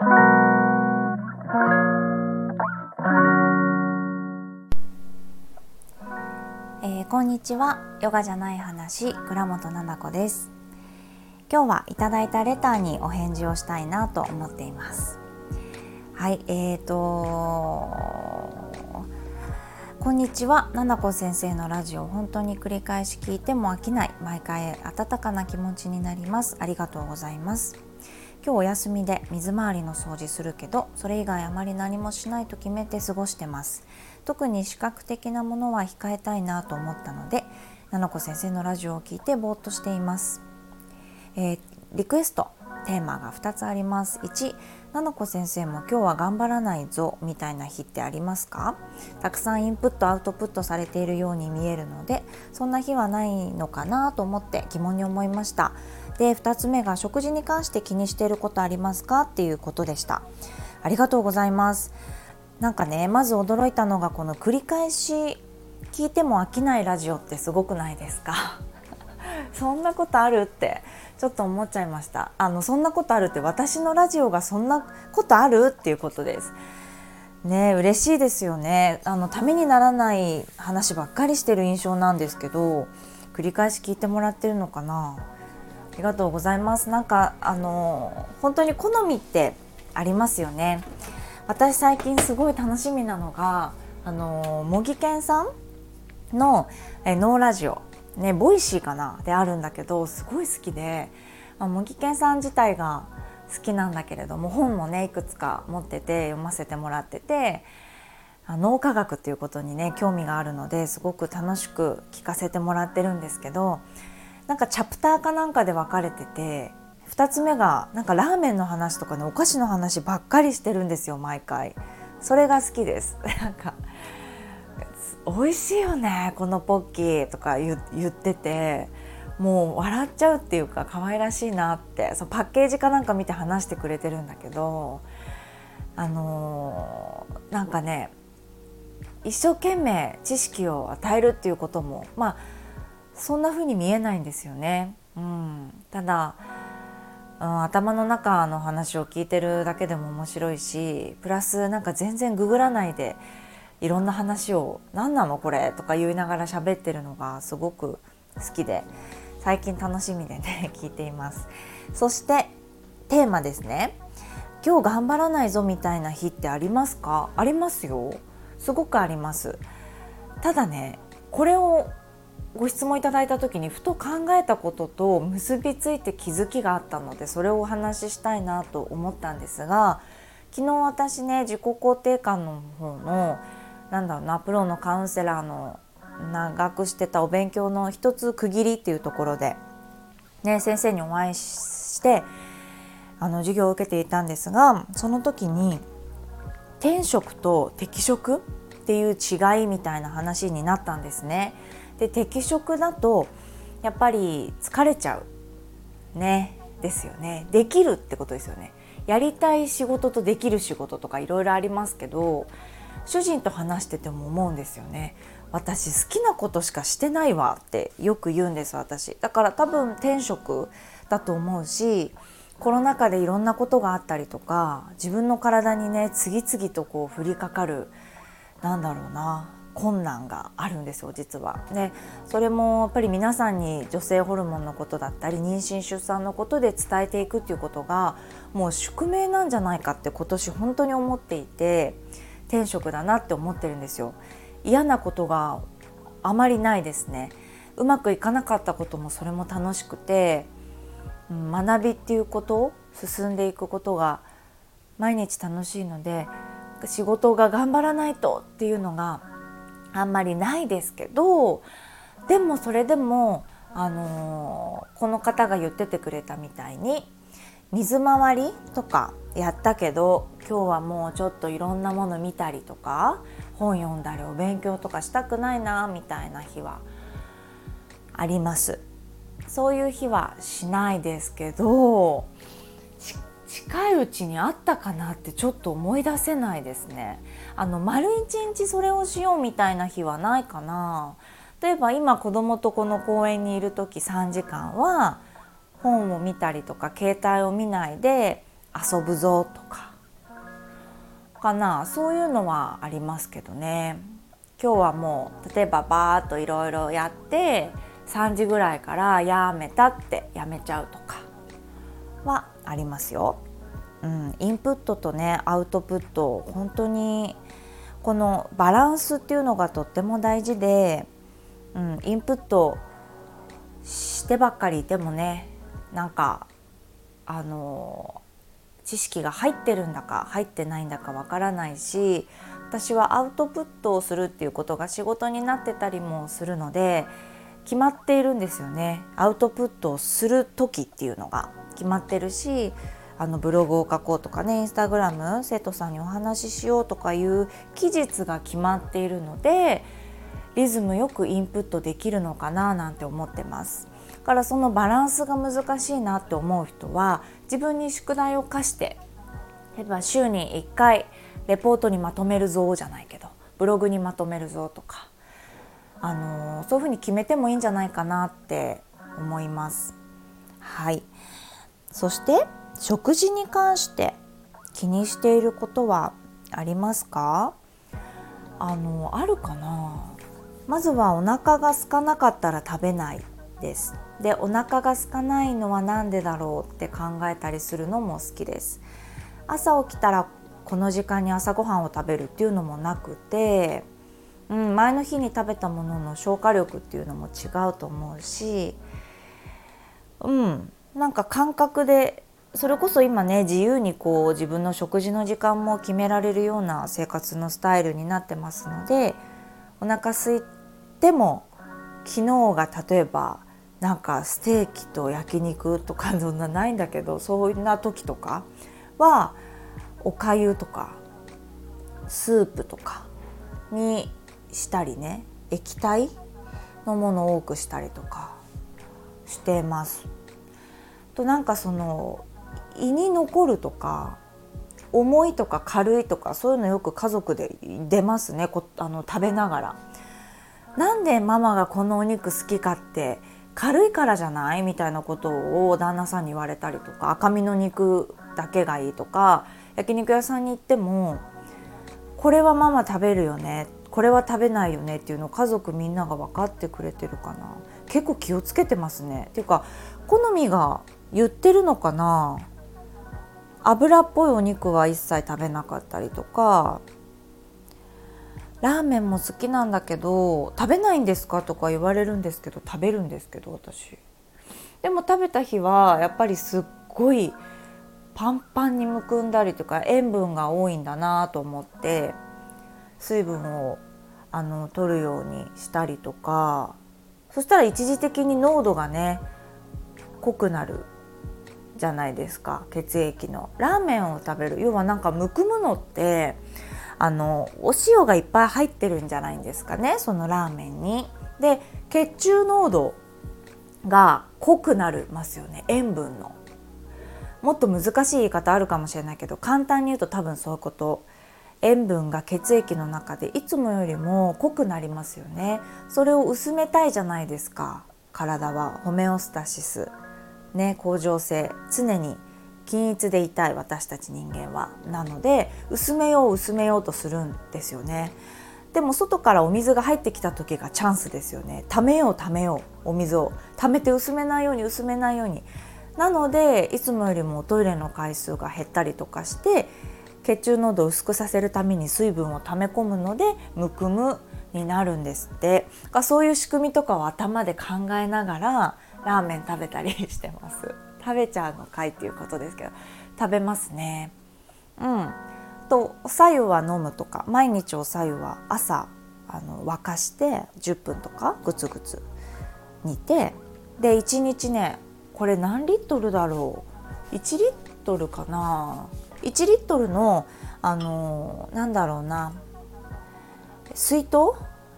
えー、こんにちは。ヨガじゃない話倉本奈々子です。今日はいただいたレターにお返事をしたいなと思っています。はいえーとこんにちは、ななこ先生のラジオ本当に繰り返し聞いても飽きない。毎回温かな気持ちになります。ありがとうございます。今日お休みで水回りの掃除するけどそれ以外あまり何もしないと決めて過ごしてます。特に視覚的なものは控えたいなと思ったのでななこ先生のラジオを聞いてぼーっとしています、えー、リクエストテーマが2つあります。1ななこ先生も今日は頑張らないぞみたいな日ってありますか？たくさんインプットアウトプットされているように見えるのでそんな日はないのかなと思って疑問に思いました。で2つ目が食事に関して気にしていることありますかっていうことでした。ありがとうございます。なんかねまず驚いたのがこの繰り返し聞いても飽きないラジオってすごくないですか？そんなことあるってちょっと思っちゃいました。あのそんなことあるって私のラジオがそんなことあるっていうことです。ね嬉しいですよね。あのためにならない話ばっかりしてる印象なんですけど繰り返し聞いてもらってるのかな？ありがとうございます。なんかあの本当に好みってありますよね。私最近すごい楽しみなのがあの茂木健さんのえ脳ラジオ。ね Voicyかな？であるんだけどすごい好きで、まあ、茂木健さん自体が好きなんだけれども本もねいくつか持ってて読ませてもらってて脳科学っていうことにね興味があるのですごく楽しく聞かせてもらってるんですけどなんかチャプターかなんかで分かれてて2つ目がなんかラーメンの話とかねお菓子の話ばっかりしてるんですよ毎回。それが好きです。なんか美味しいよねこのポッキーとか言っててもう笑っちゃうっていうか可愛らしいなって。そパッケージかなんか見て話してくれてるんだけどあのー、なんかね一生懸命知識を与えるっていうこともまあそんな風に見えないんですよね。うん、ただ、うん、頭の中の話を聞いてるだけでも面白いしプラスなんか全然ググらないでいろんな話を「何なのこれ」とか言いながら喋ってるのがすごく好きで最近楽しみでね 聞いています。そしてテーマですね。今日頑張らないぞみたいな日ってありますか？ありますよ。すごくあります。ただねこれをご質問いただいた時にふと考えたことと結びついて気づきがあったのでそれをお話ししたいなと思ったんですが昨日私ね自己肯定感の方のなんだろうなプロのカウンセラーの長くしてたお勉強の一つ区切りっていうところで、ね、先生にお会いしてあの授業を受けていたんですがその時に天職と適職っていう違いみたいな話になったんですね。で適職だとやっぱり疲れちゃう。ね。ですよね。できるってことですよね。やりたい仕事とできる仕事とかいろいろありますけど主人と話してても思うんですよね。私好きなことしかしてないわってよく言うんです私。だから多分転職だと思うしコロナ禍でいろんなことがあったりとか自分の体にね次々とこう降りかかるなんだろうな。困難があるんですよ実は。でそれもやっぱり皆さんに女性ホルモンのことだったり妊娠出産のことで伝えていくっていうことがもう宿命なんじゃないかって今年本当に思っていて天職だなって思ってるんですよ。嫌なことがあまりないですね。うまくいかなかったこともそれも楽しくて、うん、学びっていうこと進んでいくことが毎日楽しいので仕事が頑張らないとっていうのがあんまりないですけどでもそれでも、あのー、この方が言っててくれたみたいに水回りとかやったけど今日はもうちょっといろんなもの見たりとか本読んだりお勉強とかしたくないなみたいな日はあります。そういう日はしないですけど近いうちにあったかなってちょっと思い出せないですね。あの丸一日それをしようみたいな日はないかな。例えば今子供とこの公園にいる時3時間は本を見たりとか携帯を見ないで遊ぶぞとか。かな。そういうのはありますけどね。今日はもう例えばバーッといろいろやって3時ぐらいからやめたってやめちゃうとか。はありますよ。うん、インプットとねアウトプット本当にこのバランスっていうのがとっても大事で、うん、インプットしてばっかりいてもねなんかあの知識が入ってるんだか入ってないんだかわからないし私はアウトプットをするっていうことが仕事になってたりもするので決まっているんですよねアウトプットをする時っていうのが決まってるしあのブログを書こうとかねインスタグラム生徒さんにお話ししようとかいう期日が決まっているのでリズムよくインプットできるのかななんて思ってます。からそのバランスが難しいなって思う人は自分に宿題を課して例えば週に1回レポートにまとめるぞじゃないけどブログにまとめるぞとか、あの、そういうふうに決めてもいいんじゃないかなって思います。はいそして食事に関して気にしていることはありますか？あのあるかな？まずはお腹が空かなかったら食べないです。でお腹が空かないのは何でだろうって考えたりするのも好きです。朝起きたらこの時間に朝ごはんを食べるっていうのもなくて、うん、前の日に食べたものの消化力っていうのも違うと思うしうん。なんか感覚でそれこそ今ね自由にこう自分の食事の時間も決められるような生活のスタイルになってますのでお腹空いても昨日が例えばなんかステーキと焼肉とかそんなないんだけどそういうな時とかはおかゆとかスープとかにしたりね液体のものを多くしたりとかしてます。となんかその胃に残るとか重いとか軽いとかそういうのよく家族で出ますね。あの食べながら。なんでママがこのお肉好きかって軽いからじゃない？みたいなことを旦那さんに言われたりとか赤身の肉だけがいいとか焼肉屋さんに行ってもこれはママ食べるよねこれは食べないよねっていうのを家族みんなが分かってくれてるかな。結構気をつけてますね。っていうか好みが言ってるのかな？油っぽいお肉は一切食べなかったりとか。ラーメンも好きなんだけど食べないんですかとか言われるんですけど食べるんですけど私。でも食べた日はやっぱりすっごいパンパンにむくんだりとか塩分が多いんだなと思って水分をあの取るようにしたりとか。そしたら一時的に濃度がね濃くなるじゃないですか。血液の。ラーメンを食べる。要はなんかむくむのってあのお塩がいっぱい入ってるんじゃないんですかね。そのラーメンに。で血中濃度が濃くなりますよね。塩分の。もっと難しい言い方あるかもしれないけど簡単に言うと多分そういうこと。塩分が血液の中でいつもよりも濃くなりますよね。それを薄めたいじゃないですか。体は。ホメオスタシス。ね恒常性常に均一でいたい私たち人間は。なので薄めよう薄めようとするんですよね。でも外からお水が入ってきた時がチャンスですよね。溜めよう溜めようお水を。溜めて薄めないように薄めないように。なのでいつもよりもトイレの回数が減ったりとかして血中濃度を薄くさせるために水分を溜め込むのでむくむになるんですって。そういう仕組みとかを頭で考えながらラーメン食べたりしてます。食べちゃうのかいっていうことですけど。食べますね。うん。とおさゆは飲むとか。毎日おさゆは朝あの沸かして10分とかグツグツ煮て。で1日ねこれ何リットルだろう？1リットルかな？1リットルのあのなんだろうな。水筒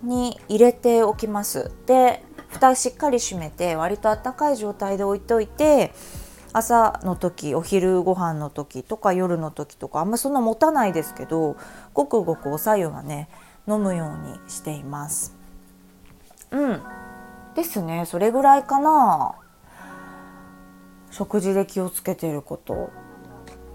に入れておきます。で蓋しっかり閉めて割とあったかい状態で置いといて朝の時お昼ご飯の時とか夜の時とかあんまそんな持たないですけどごくごくおさゆはね飲むようにしています。うん。ですね。それぐらいかな。食事で気をつけてること。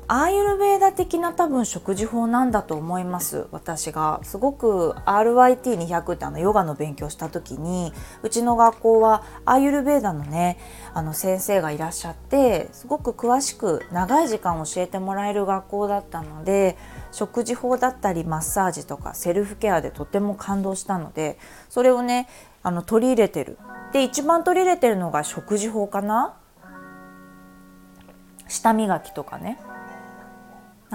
アーユルベーダ的な多分食事法なんだと思います私がすごく RYT200 ってあのヨガの勉強した時にうちの学校はアーユルベーダのねあの先生がいらっしゃってすごく詳しく長い時間教えてもらえる学校だったので食事法だったりマッサージとかセルフケアでとても感動したのでそれをねあの取り入れてるで一番取り入れてるのが食事法かな舌磨きとかね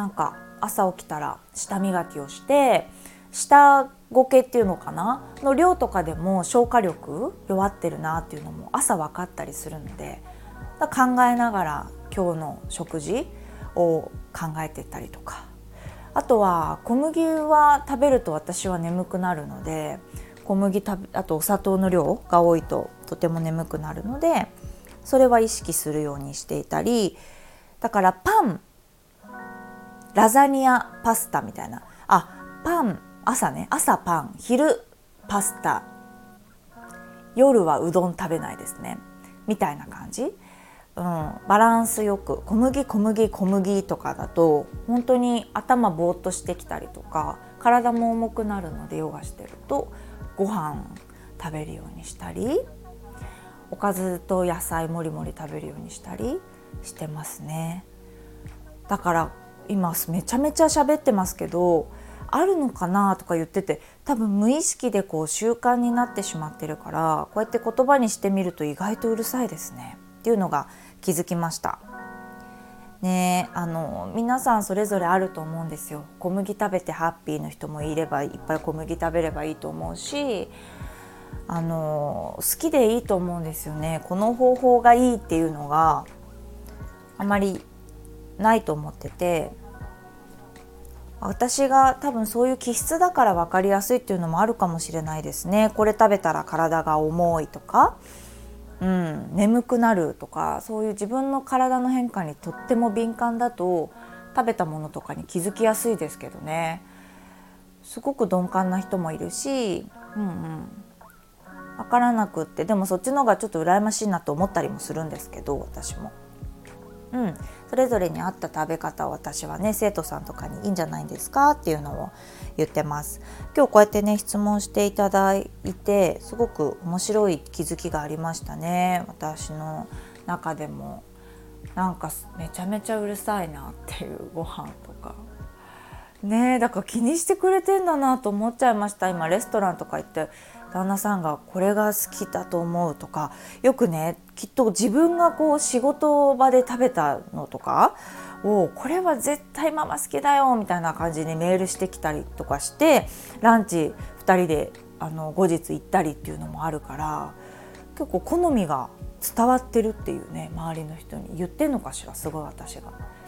なんか朝起きたら舌磨きをして舌ごけっていうのかな？の量とかでも消化力弱ってるなっていうのも朝分かったりするので考えながら今日の食事を考えてったりとか。あとは小麦は食べると私は眠くなるので小麦食べあとお砂糖の量が多いととても眠くなるのでそれは意識するようにしていたりだからパンラザニアパスタみたいな。あパン朝ね。朝パン昼パスタ。夜はうどん食べないですね。みたいな感じ、うん、バランスよく。小麦小麦小麦とかだと本当に頭ぼーっとしてきたりとか体も重くなるのでヨガしてるとご飯食べるようにしたりおかずと野菜もりもり食べるようにしたりしてますね。だから今めちゃめちゃ喋ってますけどあるのかなとか言ってて多分無意識でこう習慣になってしまってるからこうやって言葉にしてみると意外とうるさいですね。っていうのが気づきました。ねあの皆さんそれぞれあると思うんですよ。小麦食べてハッピーの人もいればいっぱい小麦食べればいいと思うしあの好きでいいと思うんですよね。この方法がいいっていうのがあまりないと思ってて私が多分そういう気質だから分かりやすいっていうのもあるかもしれないですね。これ食べたら体が重いとか、うん、眠くなるとかそういう自分の体の変化にとっても敏感だと食べたものとかに気づきやすいですけどね。すごく鈍感な人もいるし、うんうん、分からなくってでもそっちの方がちょっと羨ましいなと思ったりもするんですけど私も。うん、それぞれに合った食べ方を私はね生徒さんとかにいいんじゃないですかっていうのを言ってます。今日こうやってね質問していただいてすごく面白い気づきがありましたね。私の中でも。なんかめちゃめちゃうるさいなっていうご飯とか。ねえだから気にしてくれてんだなと思っちゃいました今レストランとか行って旦那さんがこれが好きだと思うとかよくねきっと自分がこう仕事場で食べたのとかをこれは絶対ママ好きだよみたいな感じにメールしてきたりとかしてランチ2人であの後日行ったりっていうのもあるから結構好みが伝わってるっていうね周りの人に言ってんのかしらすごい私が。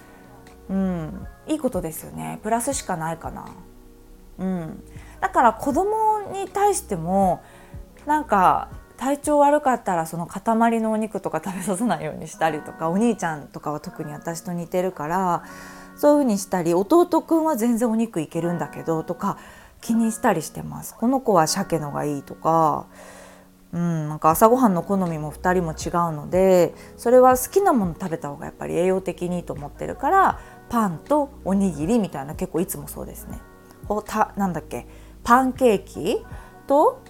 うん、いいことですよね。プラスしかないかな。うん、だから子供に対してもなんか体調悪かったらその塊のお肉とか食べさせないようにしたりとかお兄ちゃんとかは特に私と似てるからそういう風にしたり弟くんは全然お肉いけるんだけどとか気にしたりしてます。この子は鮭のがいいとか、うん、なんか朝ごはんの好みも2人も違うのでそれは好きなもの食べた方がやっぱり栄養的にいいと思ってるからパンとおにぎりみたいな結構いつもそうですね。たなんだっけ。パンケーキと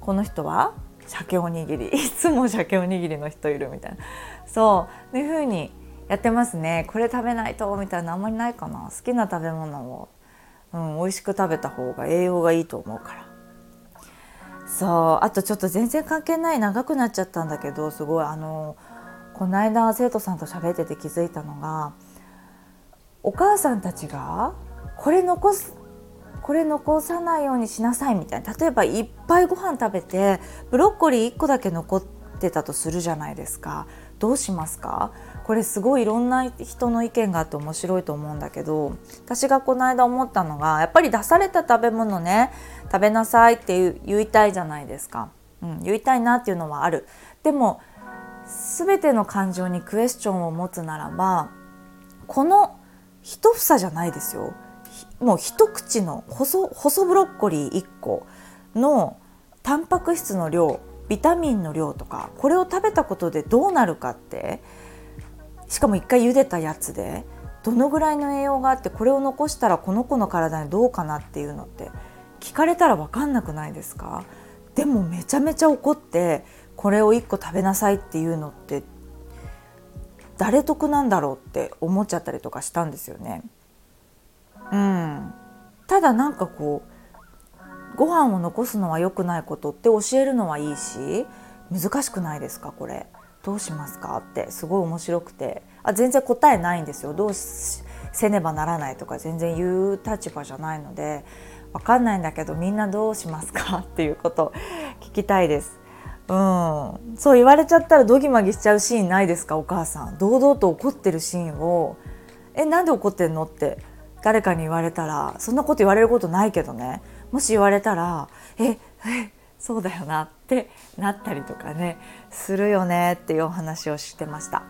この人は鮭おにぎり。いつも鮭おにぎりの人いるみたいな。そう。いう風にやってますね。これ食べないとみたいなあんまりないかな。好きな食べ物を、うん、美味しく食べた方が栄養がいいと思うから。そう。あとちょっと全然関係ない長くなっちゃったんだけどすごいあのこの間生徒さんと喋ってて気づいたのがお母さんたちがこれ残すこれ残さないようにしなさいみたいな。例えばいっぱいご飯食べてブロッコリー1個だけ残ってたとするじゃないですか。どうしますか？これすごいいろんな人の意見があって面白いと思うんだけど私がこの間思ったのがやっぱり出された食べ物ね食べなさいって言いたいじゃないですか、うん、言いたいなっていうのはある。でも全ての感情にクエスチョンを持つならばこの一房じゃないですよ。もう一口の細細ブロッコリー1個のタンパク質の量ビタミンの量とかこれを食べたことでどうなるかってしかも一回茹でたやつでどのぐらいの栄養があってこれを残したらこの子の体にどうかなっていうのって聞かれたら分かんなくないですか？でもめちゃめちゃ怒ってこれを1個食べなさいっていうのって誰得なんだろうって思っちゃったりとかしたんですよね。うん、ただなんかこうご飯を残すのは良くないことって教えるのはいいし難しくないですかこれどうしますかってすごい面白くてあ全然答えないんですよどうせねばならないとか全然言う立場じゃないので分かんないんだけどみんなどうしますかっていうこと聞きたいです。うん、そう言われちゃったらドギマギしちゃうシーンないですか？お母さん。堂々と怒ってるシーンを「えなんで怒ってんの?」って。誰かに言われたらそんなこと言われることないけどね。もし言われたら「ええそうだよな」ってなったりとかねするよねっていうお話をしてました。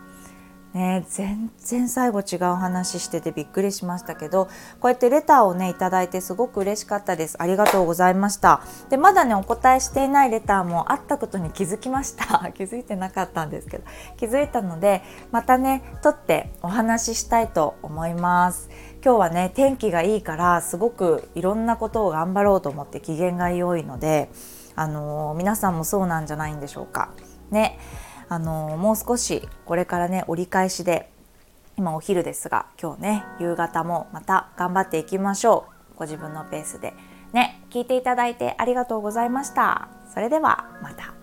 ね、全然最後違う話しててびっくりしましたけどこうやってレターをねいただいてすごく嬉しかったです。ありがとうございました。でまだねお答えしていないレターもあったことに気づきました。気づいてなかったんですけど気づいたのでまたね撮ってお話ししたいと思います。今日はね天気がいいからすごくいろんなことを頑張ろうと思って機嫌が良いのであのー、皆さんもそうなんじゃないんでしょうか。ね。あのもう少しこれからね折り返しで今お昼ですが今日ね夕方もまた頑張っていきましょう。ご自分のペースで。ね聞いていただいてありがとうございました。それではまた。